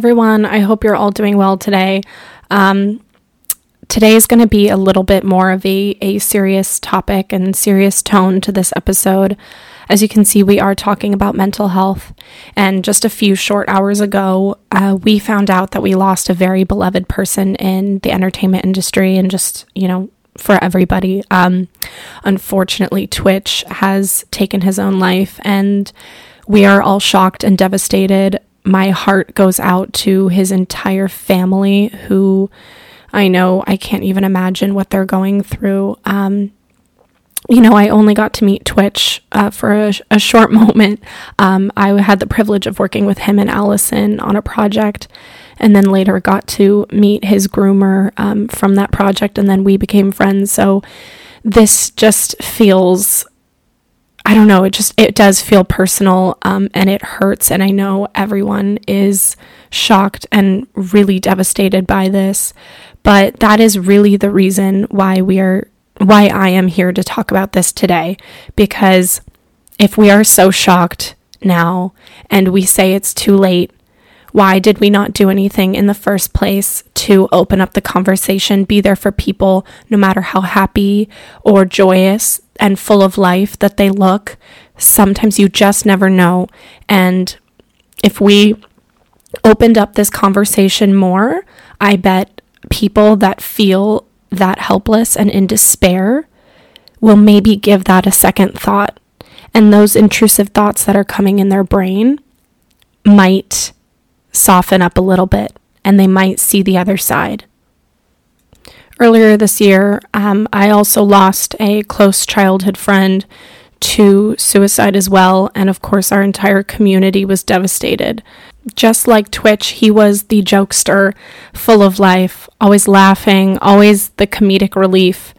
Everyone. I hope you're all doing well today. Um, today is going to be a little bit more of a, a serious topic and serious tone to this episode. As you can see, we are talking about mental health. And just a few short hours ago, uh, we found out that we lost a very beloved person in the entertainment industry and just, you know, for everybody. Um, unfortunately, Twitch has taken his own life, and we are all shocked and devastated my heart goes out to his entire family who I know I can't even imagine what they're going through. Um, you know, I only got to meet Twitch uh, for a, a, short moment. Um, I had the privilege of working with him and Allison on a project, and then later got to meet his groomer um, from that project, and then we became friends. So this just feels I don't know, it just it does feel personal um, and it hurts and I know everyone is shocked and really devastated by this, but that is really the reason why we are why I am here to talk about this today because if we are so shocked now and we say it's too late, why did we not do anything in the first place to open up the conversation, be there for people no matter how happy or joyous and full of life that they look. Sometimes you just never know. And if we opened up this conversation more, I bet people that feel that helpless and in despair will maybe give that a second thought. And those intrusive thoughts that are coming in their brain might soften up a little bit and they might see the other side. Earlier this year, um, I also lost a close childhood friend to suicide as well, and of course, our entire community was devastated. Just like Twitch, he was the jokester, full of life, always laughing, always the comedic relief,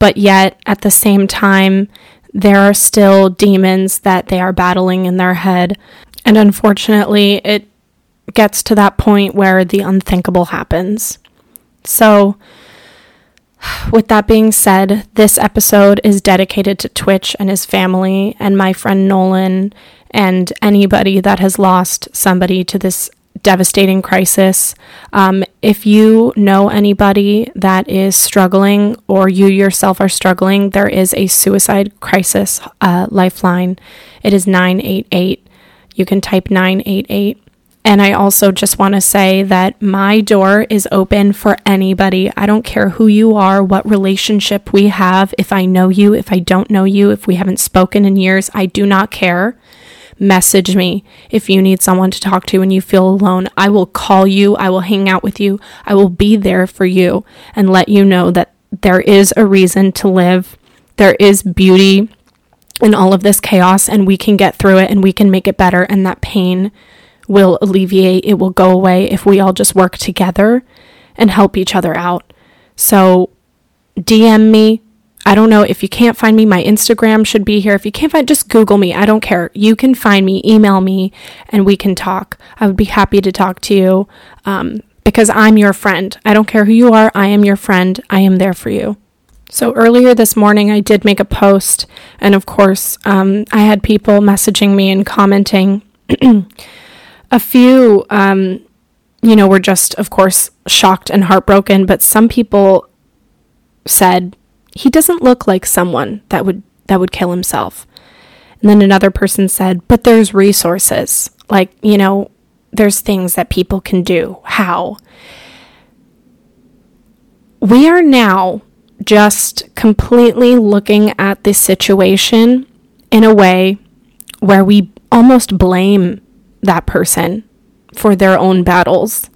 but yet at the same time, there are still demons that they are battling in their head. And unfortunately, it gets to that point where the unthinkable happens. So, with that being said, this episode is dedicated to Twitch and his family, and my friend Nolan, and anybody that has lost somebody to this devastating crisis. Um, if you know anybody that is struggling or you yourself are struggling, there is a suicide crisis uh, lifeline. It is 988. You can type 988 and I also just want to say that my door is open for anybody. I don't care who you are, what relationship we have, if I know you, if I don't know you, if we haven't spoken in years, I do not care. Message me if you need someone to talk to and you feel alone. I will call you, I will hang out with you, I will be there for you and let you know that there is a reason to live. There is beauty in all of this chaos, and we can get through it and we can make it better, and that pain will alleviate, it will go away if we all just work together and help each other out. So DM me. I don't know if you can't find me, my Instagram should be here. If you can't find, just Google me. I don't care. You can find me, email me, and we can talk. I would be happy to talk to you um, because I'm your friend. I don't care who you are. I am your friend. I am there for you. So earlier this morning, I did make a post, and of course, um, I had people messaging me and commenting. A few, um, you know, were just, of course, shocked and heartbroken, but some people said, he doesn't look like someone that would that would kill himself. And then another person said, but there's resources. Like, you know, there's things that people can do. How? We are now just completely looking at this situation in a way where we almost blame that person for their own battles.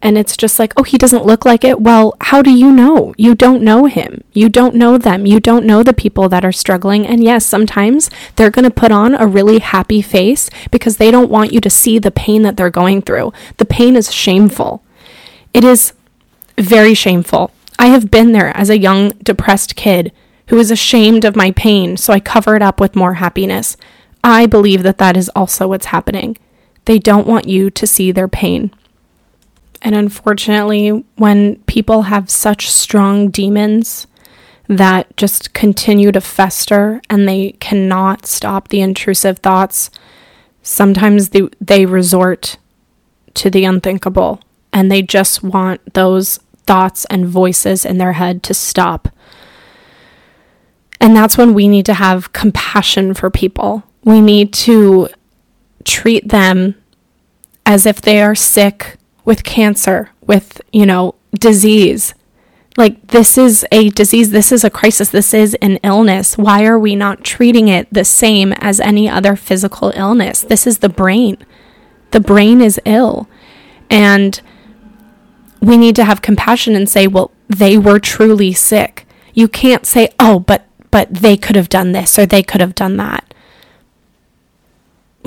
And it's just like, oh, he doesn't look like it. Well, how do you know? You don't know him. You don't know them. You don't know the people that are struggling. And yes, sometimes they're going to put on a really happy face because they don't want you to see the pain that they're going through. The pain is shameful. It is very shameful. I have been there as a young, depressed kid who is ashamed of my pain, so I cover it up with more happiness. I believe that that is also what's happening. They don't want you to see their pain. And unfortunately, when people have such strong demons that just continue to fester and they cannot stop the intrusive thoughts, sometimes they, they resort to the unthinkable and they just want those thoughts and voices in their head to stop. And that's when we need to have compassion for people. We need to treat them as if they are sick with cancer, with, you know, disease. Like, this is a disease, this is a crisis, this is an illness. Why are we not treating it the same as any other physical illness? This is the brain. The brain is ill. And we need to have compassion and say, well, they were truly sick. You can't say, oh, but but they could have done this or they could have done that.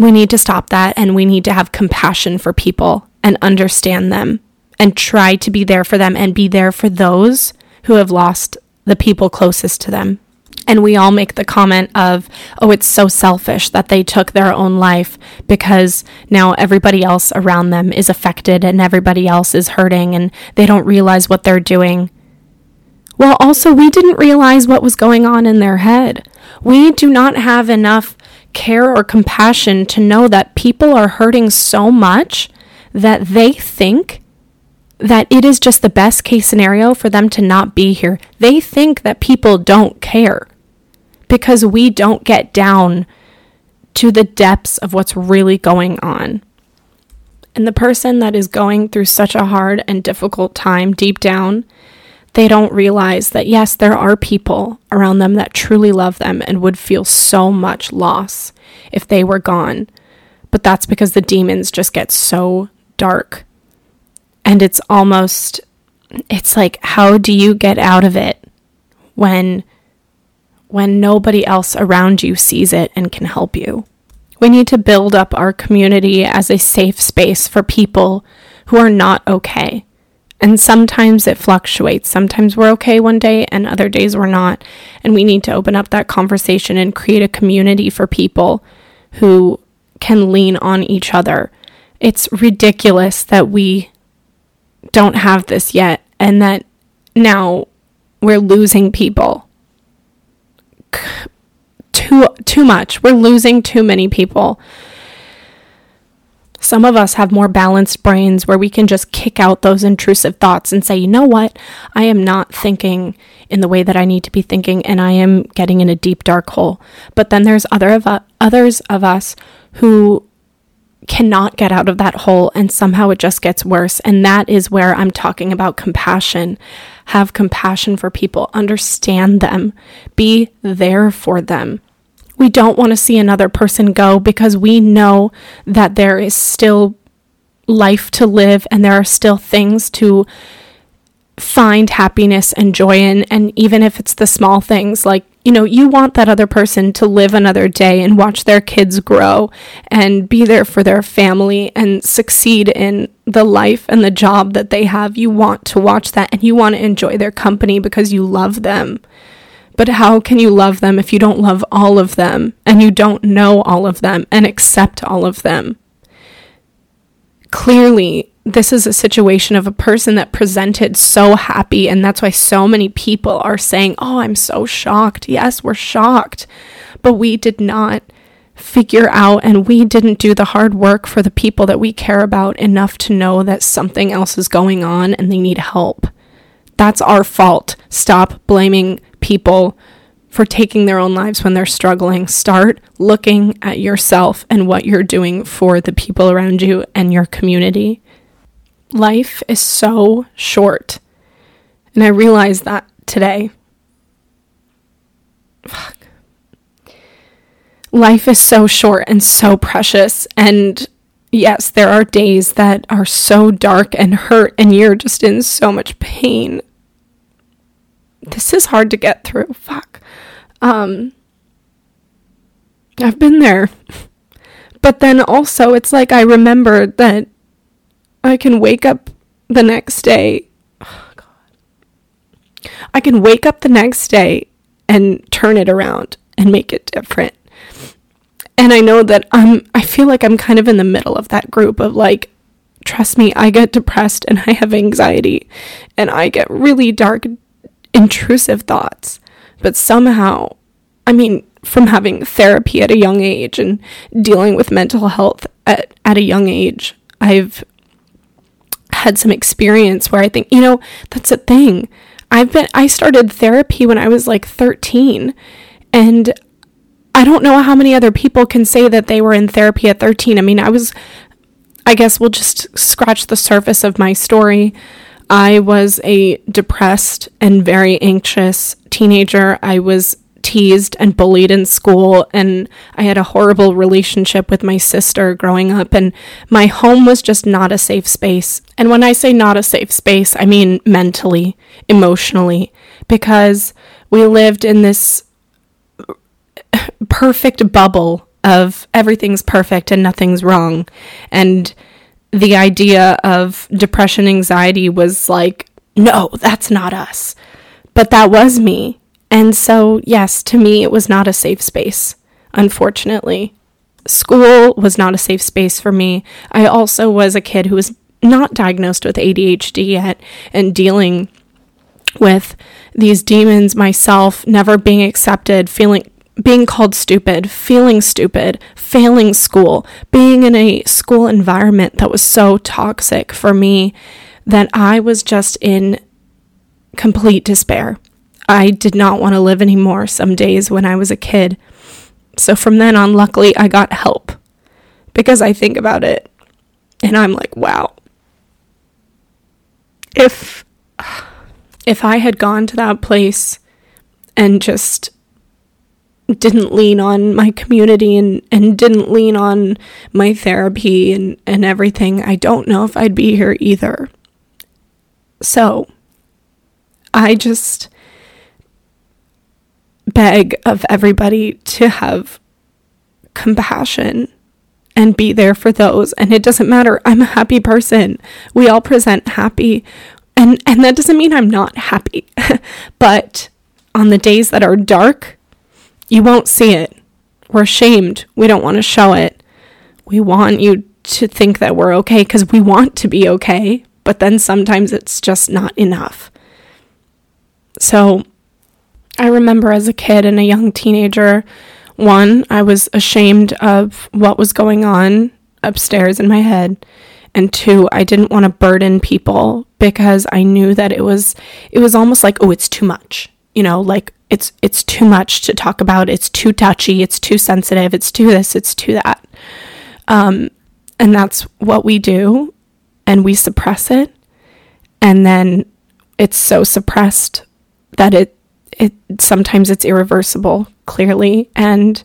We need to stop that and we need to have compassion for people and understand them and try to be there for them and be there for those who have lost the people closest to them. And we all make the comment of, oh, it's so selfish that they took their own life because now everybody else around them is affected and everybody else is hurting and they don't realize what they're doing. Well, also, we didn't realize what was going on in their head. We do not have enough care or compassion to know that people are hurting so much that they think that it is just the best case scenario for them to not be here. They think that people don't care because we don't get down to the depths of what's really going on. And the person that is going through such a hard and difficult time deep down they don't realize that, yes, there are people around them that truly love them and would feel so much loss if they were gone. But that's because the demons just get so dark. And it's almost, it's like, how do you get out of it when, when nobody else around you sees it and can help you? We need to build up our community as a safe space for people who are not okay and sometimes it fluctuates. Sometimes we're okay one day and other days we're not. And we need to open up that conversation and create a community for people who can lean on each other. It's ridiculous that we don't have this yet and that now we're losing people. Too too much. We're losing too many people. Some of us have more balanced brains where we can just kick out those intrusive thoughts and say, you know what? I am not thinking in the way that I need to be thinking and I am getting in a deep dark hole. But then there's other of uh, others of us who cannot get out of that hole and somehow it just gets worse. And that is where I'm talking about compassion. Have compassion for people, understand them, be there for them. We don't want to see another person go because we know that there is still life to live and there are still things to find happiness and joy in. And even if it's the small things, like, you know, you want that other person to live another day and watch their kids grow and be there for their family and succeed in the life and the job that they have. You want to watch that and you want to enjoy their company because you love them. But how can you love them if you don't love all of them and you don't know all of them and accept all of them? Clearly, this is a situation of a person that presented so happy, and that's why so many people are saying, Oh, I'm so shocked. Yes, we're shocked. But we did not figure out and we didn't do the hard work for the people that we care about enough to know that something else is going on and they need help. That's our fault. Stop blaming people for taking their own lives when they're struggling. Start looking at yourself and what you're doing for the people around you and your community. Life is so short. And I realized that today. Fuck. Life is so short and so precious. And yes, there are days that are so dark and hurt, and you're just in so much pain this is hard to get through. Fuck. Um, I've been there. But then also, it's like I remember that I can wake up the next day. God. I can wake up the next day and turn it around and make it different. And I know that I'm, I feel like I'm kind of in the middle of that group of like, trust me, I get depressed and I have anxiety and I get really dark intrusive thoughts. But somehow, I mean, from having therapy at a young age and dealing with mental health at, at a young age, I've had some experience where I think, you know, that's a thing. I've been I started therapy when I was like 13 and I don't know how many other people can say that they were in therapy at 13. I mean, I was I guess we'll just scratch the surface of my story. I was a depressed and very anxious teenager. I was teased and bullied in school and I had a horrible relationship with my sister growing up and my home was just not a safe space. And when I say not a safe space, I mean mentally, emotionally because we lived in this perfect bubble of everything's perfect and nothing's wrong. And the idea of depression anxiety was like no, that's not us. But that was me. And so, yes, to me, it was not a safe space, unfortunately. School was not a safe space for me. I also was a kid who was not diagnosed with ADHD yet and dealing with these demons myself, never being accepted, feeling being called stupid, feeling stupid, failing school, being in a school environment that was so toxic for me that I was just in complete despair. I did not want to live anymore some days when I was a kid. So from then on, luckily, I got help because I think about it and I'm like, wow. If if I had gone to that place and just didn't lean on my community and, and didn't lean on my therapy and, and everything, I don't know if I'd be here either. So I just beg of everybody to have compassion and be there for those. And it doesn't matter i'm a happy person. We all present happy. And and that doesn't mean i'm not happy. But on the days that are dark you won't see it we're ashamed we don't want to show it we want you to think that we're okay cuz we want to be okay but then sometimes it's just not enough so I remember as a kid and a young teenager, one, I was ashamed of what was going on upstairs in my head. And two, I didn't want to burden people because I knew that it was it was almost like, oh, it's too much. You know, like it's it's too much to talk about. It's too touchy, it's too sensitive, it's too this, it's too that. Um, and that's what we do and we suppress it and then it's so suppressed that it it sometimes it's irreversible, clearly, and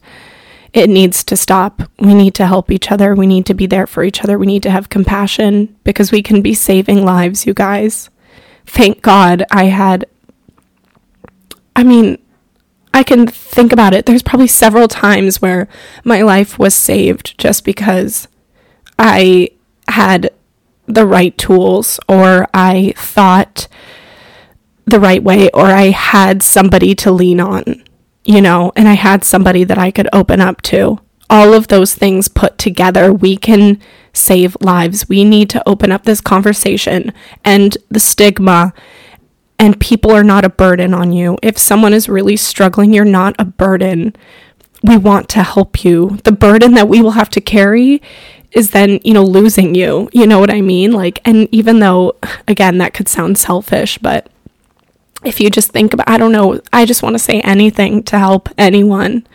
it needs to stop. We need to help each other. We need to be there for each other. We need to have compassion because we can be saving lives, you guys. Thank God I had I mean, I can think about it. There's probably several times where my life was saved just because I had the right tools or I thought the right way or I had somebody to lean on, you know, and I had somebody that I could open up to. All of those things put together, we can save lives. We need to open up this conversation and the stigma and people are not a burden on you. If someone is really struggling, you're not a burden. We want to help you. The burden that we will have to carry is then, you know, losing you. You know what I mean? Like, and even though, again, that could sound selfish, but if you just think about, I don't know, I just want to say anything to help anyone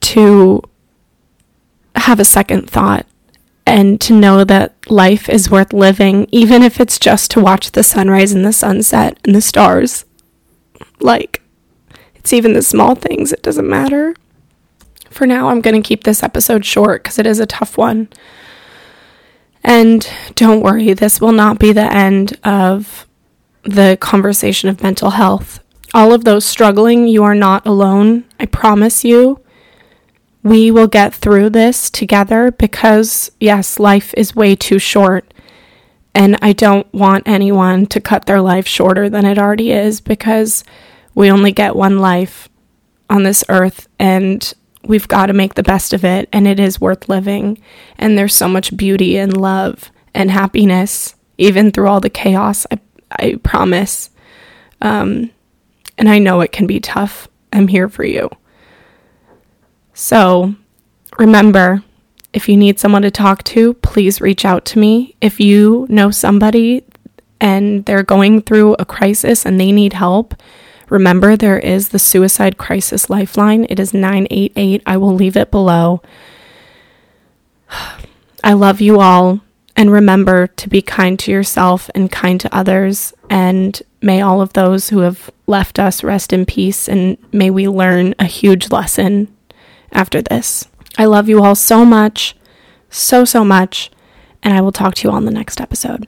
to have a second thought and to know that life is worth living, even if it's just to watch the sunrise and the sunset and the stars. Like, it's even the small things, it doesn't matter. For now, I'm going to keep this episode short because it is a tough one. And don't worry, this will not be the end of the conversation of mental health. All of those struggling, you are not alone. I promise you. We will get through this together because, yes, life is way too short. And I don't want anyone to cut their life shorter than it already is because we only get one life on this earth and we've got to make the best of it and it is worth living. And there's so much beauty and love and happiness, even through all the chaos. I I promise. Um, and I know it can be tough. I'm here for you. So remember, If you need someone to talk to, please reach out to me. If you know somebody and they're going through a crisis and they need help, remember there is the Suicide Crisis Lifeline. It is 988. I will leave it below. I love you all. And remember to be kind to yourself and kind to others. And may all of those who have left us rest in peace. And may we learn a huge lesson after this. I love you all so much, so, so much. And I will talk to you all in the next episode.